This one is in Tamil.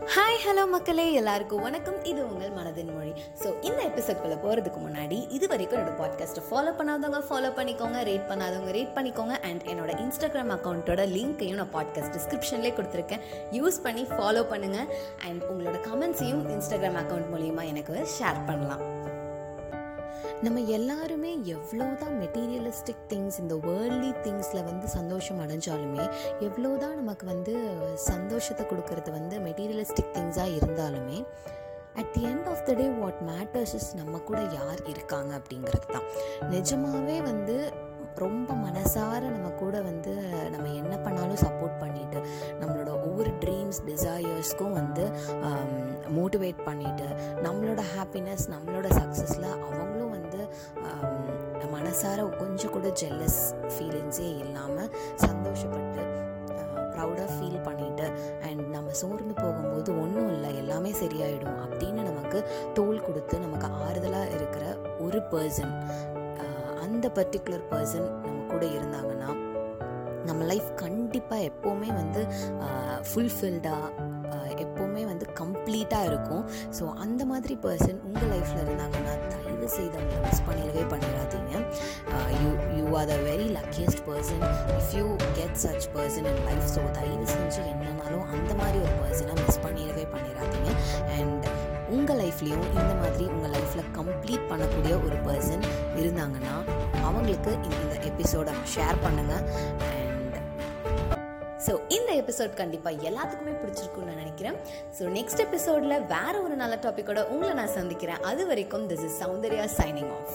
ஹாய் ஹலோ மக்களே. எல்லாருக்கும் வணக்கம். இது உங்கள் மனதின் மொழி. ஸோ இந்த எபிசோட்குள்ளே போகிறதுக்கு முன்னாடி இது வரைக்கும் என்னோட பாட்காஸ்ட்டை ஃபாலோ பண்ணாதவங்க ஃபாலோ பண்ணிக்கோங்க ரேட் பண்ணாதவங்க ரேட் பண்ணிக்கோங்க. அண்ட் என்னோட இன்ஸ்டாகிராம் அக்கௌண்ட்டோட லிங்க்கையும் நான் பாட்காஸ்ட் டிஸ்கிரிப்ஷன்லேயே கொடுத்துருக்கேன். யூஸ் பண்ணி ஃபாலோ பண்ணுங்கள் அண்ட் உங்களோட கமெண்ட்ஸையும் இன்ஸ்டாகிராம் அக்கௌண்ட் மூலியமாக எனக்கு ஷேர் பண்ணலாம். நம்ம எல்லாருமே எவ்வளோதான் மெட்டீரியலிஸ்டிக் திங்ஸ் இந்த வேர்ல்ட்லி திங்ஸில் வந்து சந்தோஷம் அடைஞ்சாலுமே எவ்வளோதான் நமக்கு வந்து சந்தோஷத்தை கொடுக்கறது வந்து மெட்டீரியலிஸ்டிக் திங்ஸாக இருந்தாலுமே at the end of the day what matters is நம்ம கூட யார் இருக்காங்க அப்படிங்கிறது தான். நிஜமாகவே வந்து டிசையர்ஸ்க்கும் வந்து மோட்டிவேட் பண்ணிவிட்டு நம்மளோட ஹாப்பினஸ் நம்மளோட சக்ஸஸில் அவங்களும் வந்து மனசார கொஞ்சம் கூட ஜெல்லஸ் ஃபீலிங்ஸே இல்லாமல் சந்தோஷப்பட்டு ப்ரௌடாக ஃபீல் பண்ணிவிட்டு அண்ட் நம்ம சோர்ந்து போகும்போது ஒன்றும் இல்லை எல்லாமே சரியாயிடும் அப்படின்னு நமக்கு தோல் கொடுத்து நமக்கு ஆறுதலாக இருக்கிற ஒரு பர்சன் அந்த பர்டிகுலர் பர்சன் நம்ம கூட இருந்தாங்கன்னா நம்ம லைஃப் கண்டிப்பாக எப்போவுமே வந்து ஃபுல்ஃபில்டாக எப்போவுமே வந்து கம்ப்ளீட்டாக இருக்கும். ஸோ அந்த மாதிரி பர்சன் உங்கள் லைஃப்பில் இருந்தாங்கன்னா தயவு செய்து அவங்களை மிஸ் பண்ணிடவே பண்ணிடாதீங்க. You you are the very luckiest person if you get such person in life so தயவு செஞ்சு என்னன்னாலும் அந்த மாதிரி ஒரு பர்சனை மிஸ் பண்ணிடவே பண்ணிடாதீங்க. அண்ட் உங்கள் லைஃப்லேயும் இந்த மாதிரி உங்கள் லைஃப்பில் கம்ப்ளீட் பண்ணக்கூடிய ஒரு பர்சன் இருந்தாங்கன்னா அவங்களுக்கு இந்த- எபிசோடை ஷேர் பண்ணுங்கள் எபிசோட் கண்டிப்பாக எல்லாத்துக்குமே பிடிச்சிருக்கும்னு நான் நினைக்கிறேன். ஸோ நெக்ஸ்ட் எபிசோடில் வேற ஒரு நல்ல டாப்பிக்கோட உங்களை நான் சந்திக்கிறேன். அது வரைக்கும் this is Soundarya signing off